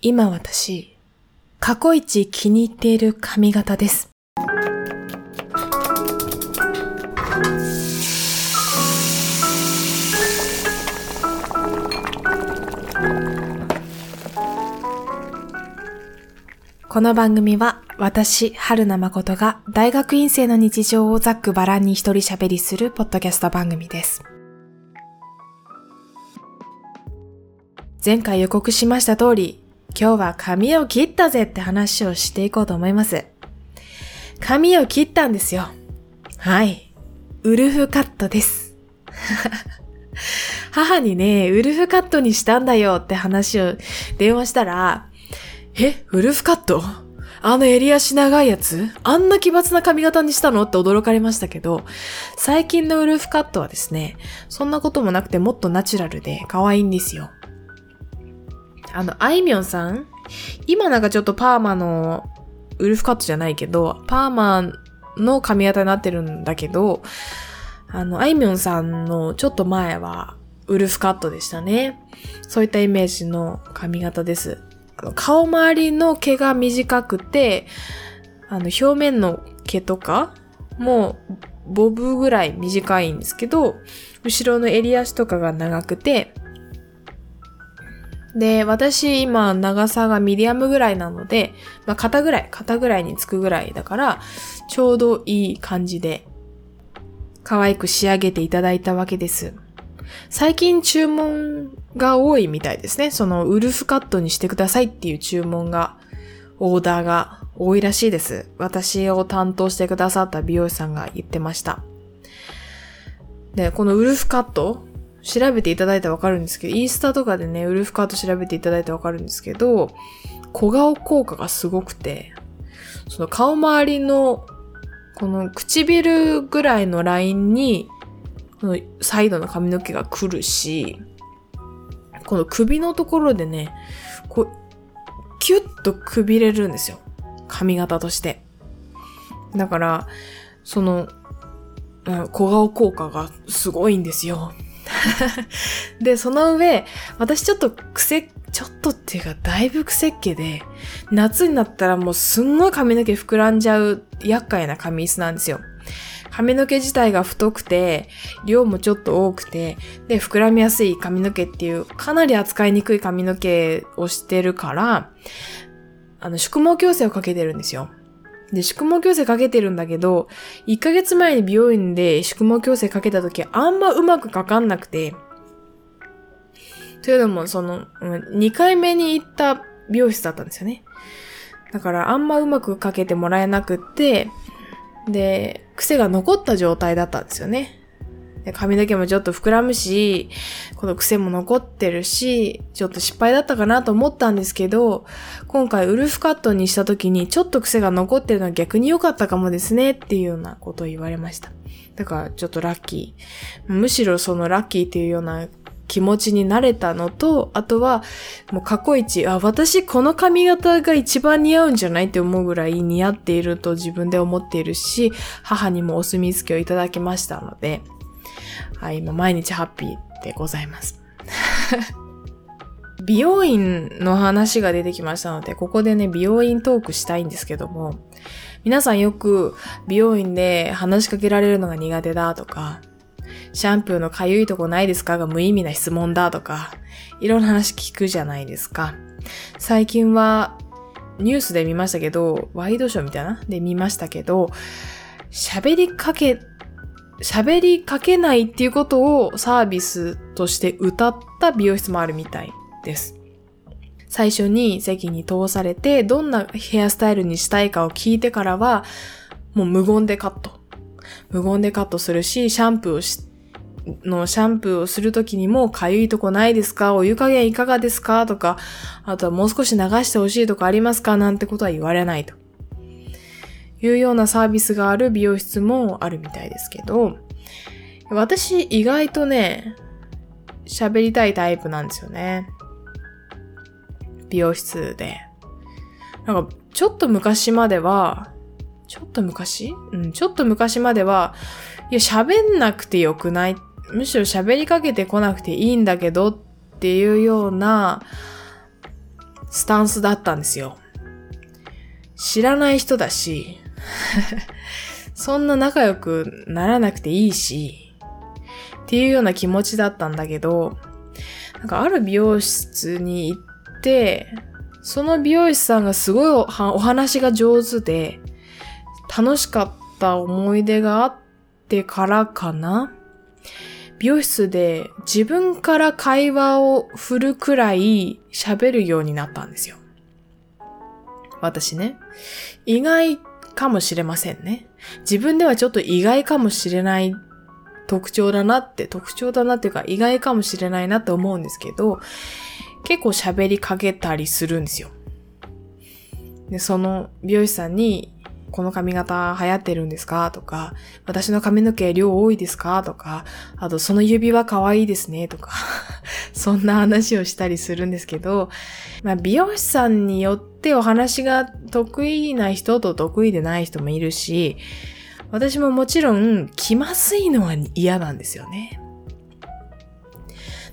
今私、過去一気に入っている髪型です。この番組は私、春名誠が大学院生の日常をざっくばらんに一人喋りするポッドキャスト番組です。前回予告しました通り、今日は髪を切ったぜって話をしていこうと思います。髪を切ったんですよ。はい。ウルフカットです。母にね、ウルフカットにしたんだよって話を電話したら、え、ウルフカット？あの襟足長いやつ？あんな奇抜な髪型にしたのって驚かれましたけど、最近のウルフカットはですね、そんなこともなくてもっとナチュラルで可愛いんですよ。あの、あいみょんさん今なんかちょっとパーマの、ウルフカットじゃないけど、パーマの髪型になってるんだけど、あの、あいみょんさんのちょっと前は、ウルフカットでしたね。そういったイメージの髪型です。あの顔周りの毛が短くて、あの、表面の毛とかも、ボブぐらい短いんですけど、後ろの襟足とかが長くて、で、私今長さがミディアムぐらいなので、まあ肩ぐらい、肩ぐらいにつくぐらいだから、ちょうどいい感じで、可愛く仕上げていただいたわけです。最近注文が多いみたいですね。そのウルフカットにしてくださいっていう注文が、オーダーが多いらしいです。私を担当してくださった美容師さんが言ってました。で、このウルフカット、調べていただいたらわかるんですけど、インスタとかでね、ウルフカット調べていただいたらわかるんですけど、小顔効果がすごくて、その顔周りの、この唇ぐらいのラインに、このサイドの髪の毛が来るし、この首のところでね、こう、キュッとくびれるんですよ。髪型として。だから、その、小顔効果がすごいんですよ。で、その上、私ちょっと癖、ちょっとっていうかだいぶ癖っ気で、夏になったらもうすんごい髪の毛膨らんじゃう厄介な髪質なんですよ。髪の毛自体が太くて、量もちょっと多くて、で、膨らみやすい髪の毛っていう、かなり扱いにくい髪の毛をしてるから、あの、宿毛矯正をかけてるんですよ。で、宿毛矯正かけてるんだけど、1ヶ月前に美容院で宿毛矯正かけた時あんまうまくかかんなくて、というのも、その、2回目に行った美容室だったんですよね。だから、あんまうまくかけてもらえなくって、で、癖が残った状態だったんですよね。で髪の毛もちょっと膨らむし、この癖も残ってるし、ちょっと失敗だったかなと思ったんですけど、今回ウルフカットにした時にちょっと癖が残ってるのは逆に良かったかもですねっていうようなことを言われました。だからちょっとラッキー。むしろそのラッキーっていうような気持ちになれたのと、あとはもう過去一、あ、私この髪型が一番似合うんじゃないって思うぐらい似合っていると自分で思っているし、母にもお墨付きをいただきましたので、はい、今毎日ハッピーでございます。美容院の話が出てきましたので、ここでね、美容院トークしたいんですけども、皆さんよく美容院で話しかけられるのが苦手だとか、シャンプーのかゆいとこないですか？が無意味な質問だとか、いろんな話聞くじゃないですか。最近はニュースで見ましたけど、ワイドショーみたいな？で見ましたけど、喋りかけ喋りかけないっていうことをサービスとして歌った美容室もあるみたいです。最初に席に通されて、どんなヘアスタイルにしたいかを聞いてからは、もう無言でカット。無言でカットするし、シャンプーをし、のシャンプーをするときにも、かゆいとこないですか？お湯加減いかがですか？とか、あとはもう少し流してほしいとかありますか？なんてことは言われないと。いうようなサービスがある美容室もあるみたいですけど、私意外とね、喋りたいタイプなんですよね。美容室で。なんか、ちょっと昔までは、ちょっと昔？うん、ちょっと昔までは、いや、喋んなくてよくないむしろ喋りかけてこなくていいんだけどっていうようなスタンスだったんですよ。知らない人だし、そんな仲良くならなくていいし、っていうような気持ちだったんだけど、なんかある美容室に行って、その美容師さんがすごいお話が上手で、楽しかった思い出があってからかな美容室で自分から会話を振るくらい喋るようになったんですよ。私ね。意外かもしれませんね。自分ではちょっと意外かもしれない特徴だなって、特徴だなっていうか意外かもしれないなって思うんですけど、結構喋りかけたりするんですよ。で、その美容師さんにこの髪型流行ってるんですか？とか、私の髪の毛量多いですか？とか、あとその指輪可愛いですね？とか、そんな話をしたりするんですけど、まあ、美容師さんによってお話が得意な人と得意でない人もいるし、私ももちろん気まずいのは嫌なんですよね。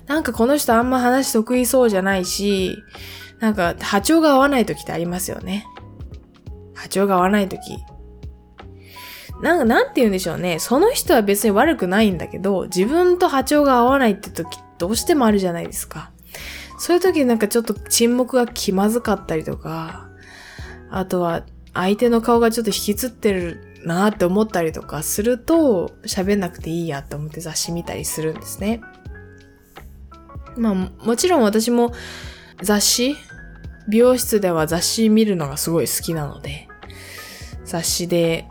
なんかこの人あんま話得意そうじゃないし、なんか波長が合わない時ってありますよね。波長が合わないとき。なんか、なんて言うんでしょうね。その人は別に悪くないんだけど、自分と波長が合わないって時、どうしてもあるじゃないですか。そういう時なんかちょっと沈黙が気まずかったりとか、あとは相手の顔がちょっと引きつってるなーって思ったりとかすると、喋んなくていいやって思って雑誌見たりするんですね。まあ、もちろん私も雑誌美容室では雑誌見るのがすごい好きなので、雑誌で、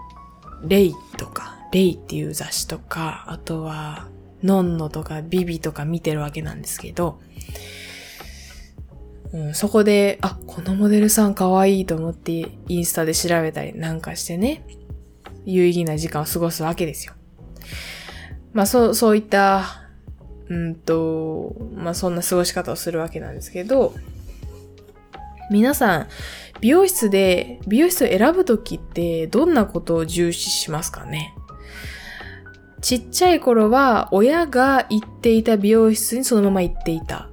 レイとか、レイっていう雑誌とか、あとは、ノンノとかビビとか見てるわけなんですけど、うん、そこで、あ、このモデルさん可愛いと思ってインスタで調べたりなんかしてね、有意義な時間を過ごすわけですよ。まあ、そう、そういった、うんと、まあ、そんな過ごし方をするわけなんですけど、皆さん、美容室で、美容室を選ぶときってどんなことを重視しますかね？ちっちゃい頃は親が行っていた美容室にそのまま行っていた。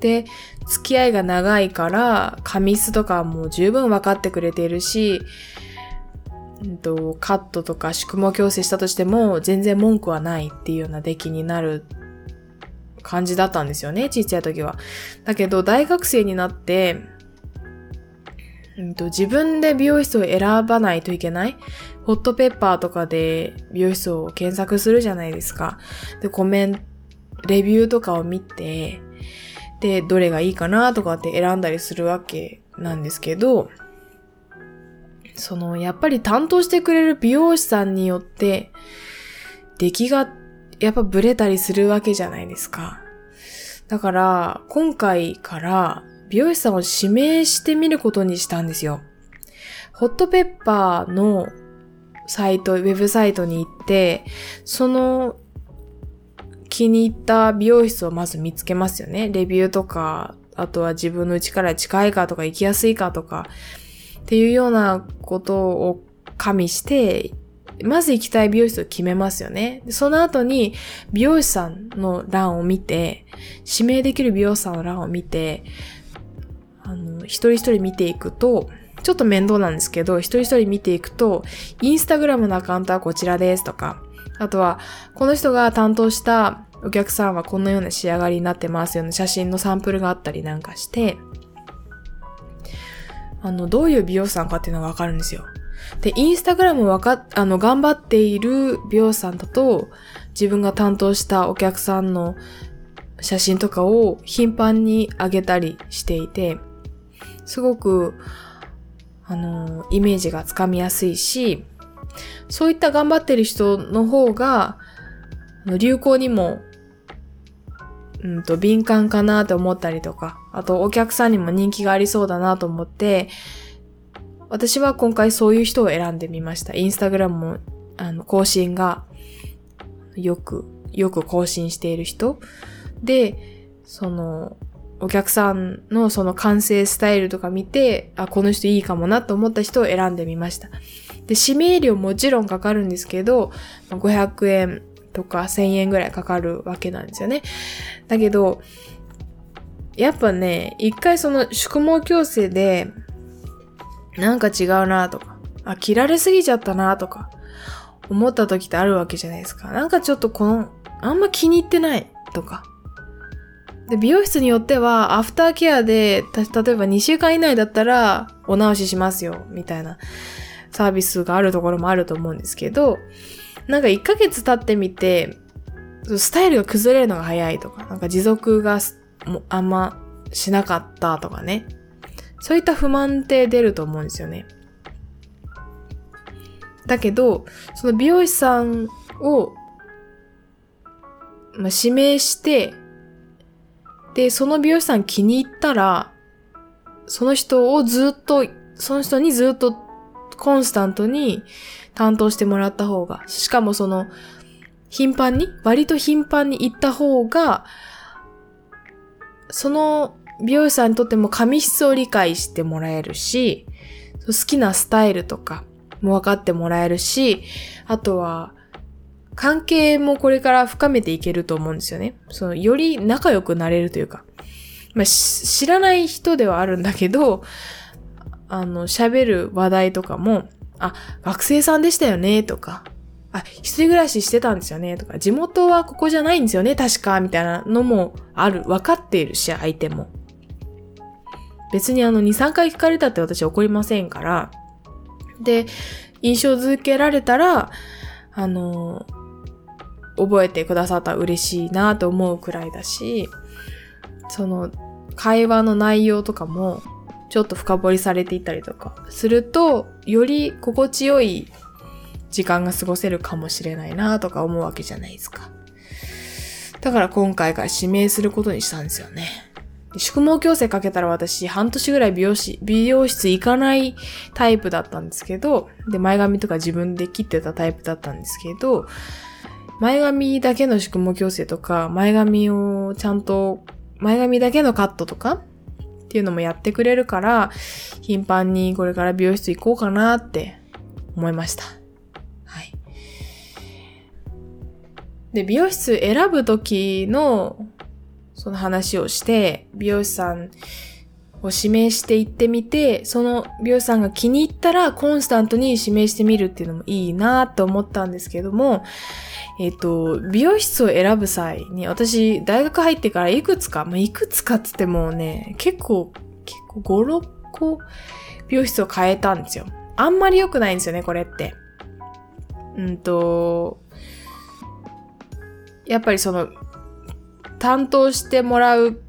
で、付き合いが長いから髪質とかも十分分かってくれているし、うんと、カットとか宿毛矯正したとしても全然文句はないっていうような出来になる感じだったんですよね、ちっちゃい時は。だけど大学生になって、うんと、自分で美容室を選ばないといけない？ホットペッパーとかで美容室を検索するじゃないですか。で、コメント、レビューとかを見て、で、どれがいいかなとかって選んだりするわけなんですけど、その、やっぱり担当してくれる美容師さんによって、出来がやっぱブレたりするわけじゃないですか。だから、今回から美容師さんを指名してみることにしたんですよ。ホットペッパーのサイト、ウェブサイトに行って、その気に入った美容室をまず見つけますよね。レビューとか、あとは自分の家から近いかとか行きやすいかとか、っていうようなことを加味して、まず行きたい美容室を決めますよね。その後に美容師さんの欄を見て、指名できる美容師さんの欄を見て、あの、一人一人見ていくと、ちょっと面倒なんですけど、一人一人見ていくと、インスタグラムのアカウントはこちらですとか、あとは、この人が担当したお客さんはこのような仕上がりになってますような写真のサンプルがあったりなんかして、あの、どういう美容師さんかっていうのがわかるんですよ。で、インスタグラムわかあの、頑張っている美容師さんだと、自分が担当したお客さんの写真とかを頻繁に上げたりしていて、すごく、あの、イメージがつかみやすいし、そういった頑張ってる人の方が、流行にも、うんと、敏感かなって思ったりとか、あとお客さんにも人気がありそうだなと思って、私は今回そういう人を選んでみました。インスタグラムも、あの、更新が、よく、よく更新している人で、その、お客さんのその完成スタイルとか見て、あ、この人いいかもなと思った人を選んでみました。で、指名料もちろんかかるんですけど、500円とか1000円ぐらいかかるわけなんですよね。だけど、やっぱね、一回その宿毛矯正で、なんか違うなとか、あ、切られすぎちゃったなとか、思った時ってあるわけじゃないですか。なんかちょっとこの、あんま気に入ってないとか。で、美容室によっては、アフターケアで、例えば2週間以内だったら、お直ししますよ、みたいなサービスがあるところもあると思うんですけど、なんか1ヶ月経ってみて、スタイルが崩れるのが早いとか、なんか持続があんましなかったとかね。そういった不満って出ると思うんですよね。だけど、その美容師さんを、まあ、指名して、で、その美容師さん気に入ったら、その人をずっと、その人にずっとコンスタントに担当してもらった方が、しかもその、頻繁に、割と頻繁に行った方が、その美容師さんにとっても髪質を理解してもらえるし、好きなスタイルとかも分かってもらえるし、あとは、関係もこれから深めていけると思うんですよね。その、より仲良くなれるというか。まあ、知らない人ではあるんだけど、あの、喋る話題とかも、あ、学生さんでしたよね、とか、あ、一人暮らししてたんですよね、とか、地元はここじゃないんですよね、確か、みたいなのもある。分かっているし、相手も。別にあの、2、3回聞かれたって私怒りませんから。で、印象づけられたら、あの、覚えてくださったら嬉しいなと思うくらいだし、その、会話の内容とかも、ちょっと深掘りされていたりとかすると、より心地よい時間が過ごせるかもしれないなとか思うわけじゃないですか。だから今回から指名することにしたんですよね。宿毛矯正かけたら私半年ぐらい美容師、美容室行かないタイプだったんですけど、で、前髪とか自分で切ってたタイプだったんですけど、前髪だけの宿毛矯正とか、前髪をちゃんと、前髪だけのカットとかっていうのもやってくれるから、頻繁にこれから美容室行こうかなって思いました。はい。で、美容室選ぶ時のその話をして、美容師さんを指名して行ってみて、その美容師さんが気に入ったらコンスタントに指名してみるっていうのもいいなと思ったんですけども、えっ、と、美容室を選ぶ際に、私、大学入ってからいくつか、まあ、いくつかつってもね、結構、結構5、6個美容室を変えたんですよ。あんまり良くないんですよね、これって。うんと、やっぱりその、担当してもらう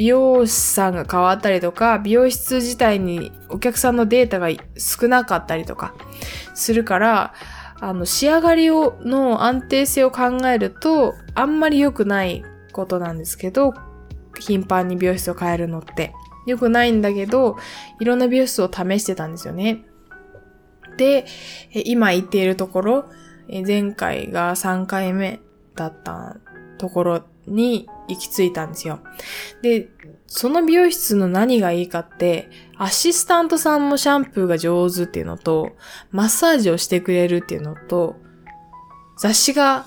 美容師さんが変わったりとか、美容室自体にお客さんのデータが少なかったりとかするから、あの、仕上がりを、の安定性を考えると、あんまり良くないことなんですけど、頻繁に美容室を変えるのって。良くないんだけど、いろんな美容室を試してたんですよね。で、今行っているところ、前回が3回目だったところに行き着いたんですよ。で、その美容室の何がいいかって、アシスタントさんもシャンプーが上手っていうのと、マッサージをしてくれるっていうのと、雑誌が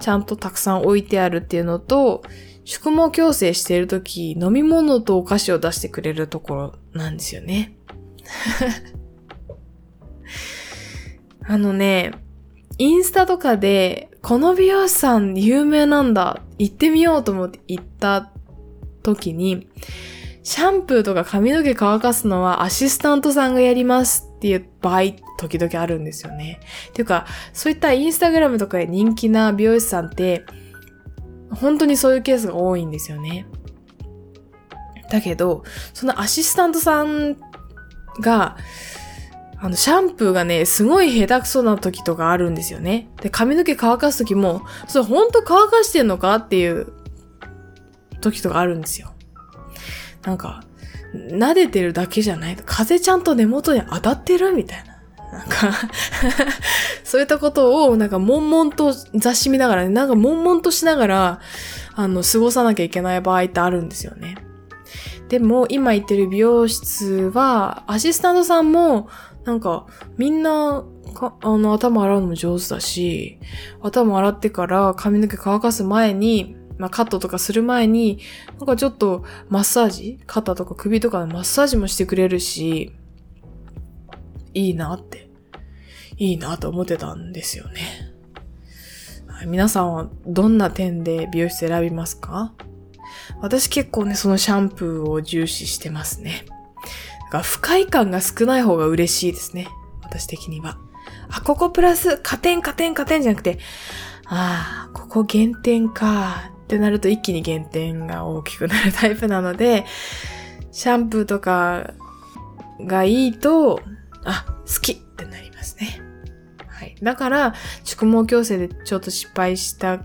ちゃんとたくさん置いてあるっていうのと、宿毛矯正しているとき、飲み物とお菓子を出してくれるところなんですよね。あのね、インスタとかでこの美容師さん有名なんだ。行ってみようと思って行った時に、シャンプーとか髪の毛乾かすのはアシスタントさんがやりますっていう場合、時々あるんですよね。ていうか、そういったインスタグラムとかで人気な美容師さんって、本当にそういうケースが多いんですよね。だけど、そのアシスタントさんが、あの、シャンプーがね、すごい下手くそな時とかあるんですよね。で、髪の毛乾かす時も、それほんと乾かしてんのかっていう時とかあるんですよ。なんか、撫でてるだけじゃない風ちゃんと根元に当たってるみたいな。なんか そういったことを、なんか、悶々と雑誌見ながらね、なんか、悶々としながら、あの、過ごさなきゃいけない場合ってあるんですよね。でも、今行ってる美容室は、アシスタントさんも、なんか、みんな、か、あの、頭洗うのも上手だし、頭洗ってから髪の毛乾かす前に、まあ、カットとかする前に、なんかちょっとマッサージ肩とか首とかのマッサージもしてくれるし、いいなって、いいなと思ってたんですよね。はい、皆さんはどんな点で美容室選びますか？私結構ね、そのシャンプーを重視してますね。か不快感が少ない方が嬉しいですね。私的には。あ、ここプラス、加点加点加点じゃなくて、ああ、ここ減点かってなると一気に減点が大きくなるタイプなので、シャンプーとかがいいと、あ、好きってなりますね。はい。だから、蓄毛矯正でちょっと失敗した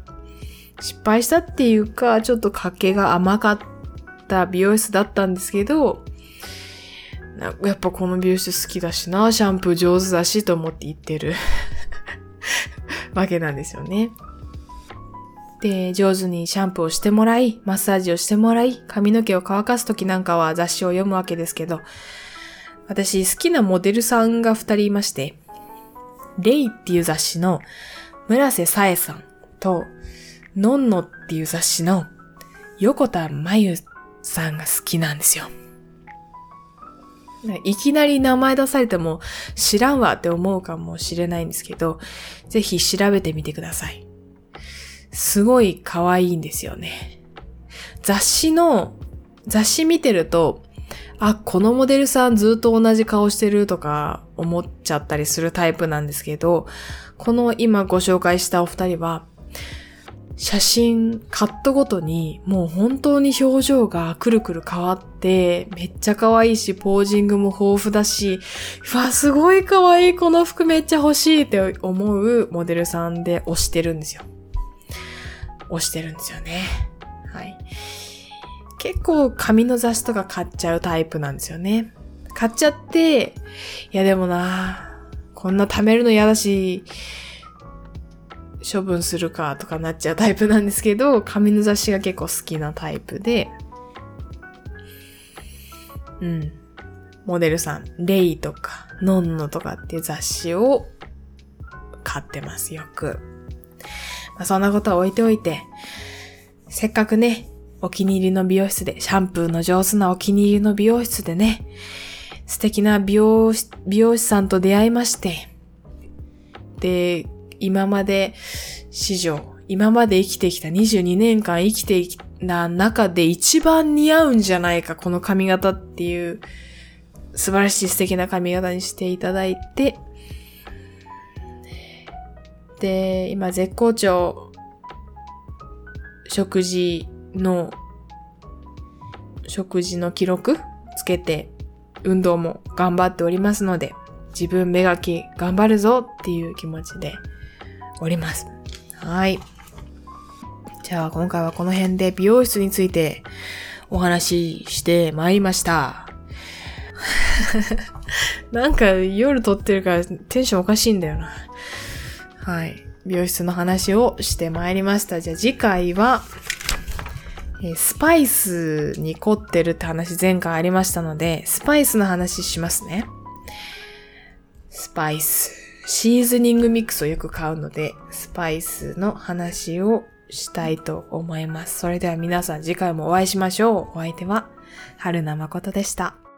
失敗したっていうか、ちょっと家計が甘かった美容室だったんですけど、やっぱこの美容室好きだしな、シャンプー上手だしと思って行ってる わけなんですよね。で、上手にシャンプーをしてもらい、マッサージをしてもらい、髪の毛を乾かすときなんかは雑誌を読むわけですけど、私好きなモデルさんが二人いまして、レイっていう雑誌の村瀬さえさんと、のんのっていう雑誌の横田真由さんが好きなんですよ。いきなり名前出されても知らんわって思うかもしれないんですけど、ぜひ調べてみてください。すごい可愛いんですよね。雑誌の、雑誌見てると、あ、このモデルさんずっと同じ顔してるとか思っちゃったりするタイプなんですけど、この今ご紹介したお二人は、写真、カットごとにもう本当に表情がくるくる変わって、めっちゃ可愛いし、ポージングも豊富だし、うわ、すごい可愛い、この服めっちゃ欲しいって思うモデルさんで推してるんですよ。推してるんですよね。はい。結構紙の雑誌とか買っちゃうタイプなんですよね。買っちゃって、いやでもな、こんな貯めるの嫌だし、処分するかとかなっちゃうタイプなんですけど、紙の雑誌が結構好きなタイプで、うん。モデルさん、レイとか、ノンノとかっていう雑誌を買ってます、よく。まあ、そんなことは置いておいて、せっかくね、お気に入りの美容室で、シャンプーの上手なお気に入りの美容室でね、素敵な美容師美容師さんと出会いまして、で、今まで史上、今まで生きてきた22年間生きてきた中で一番似合うんじゃないか、この髪型っていう素晴らしい素敵な髪型にしていただいて、で、今絶好調、食事の、食事の記録つけて、運動も頑張っておりますので、自分磨き頑張るぞっていう気持ちでおります。はい。じゃあ今回はこの辺で美容室についてお話ししてまいりました。なんか夜撮ってるからテンションおかしいんだよな。はい。美容室の話をしてまいりました。じゃあ次回は、えスパイスに凝ってるって話前回ありましたので、スパイスの話しますね。スパイス。シーズニングミックスをよく買うので、スパイスの話をしたいと思います。それでは皆さん次回もお会いしましょう。お相手は、春名誠でした。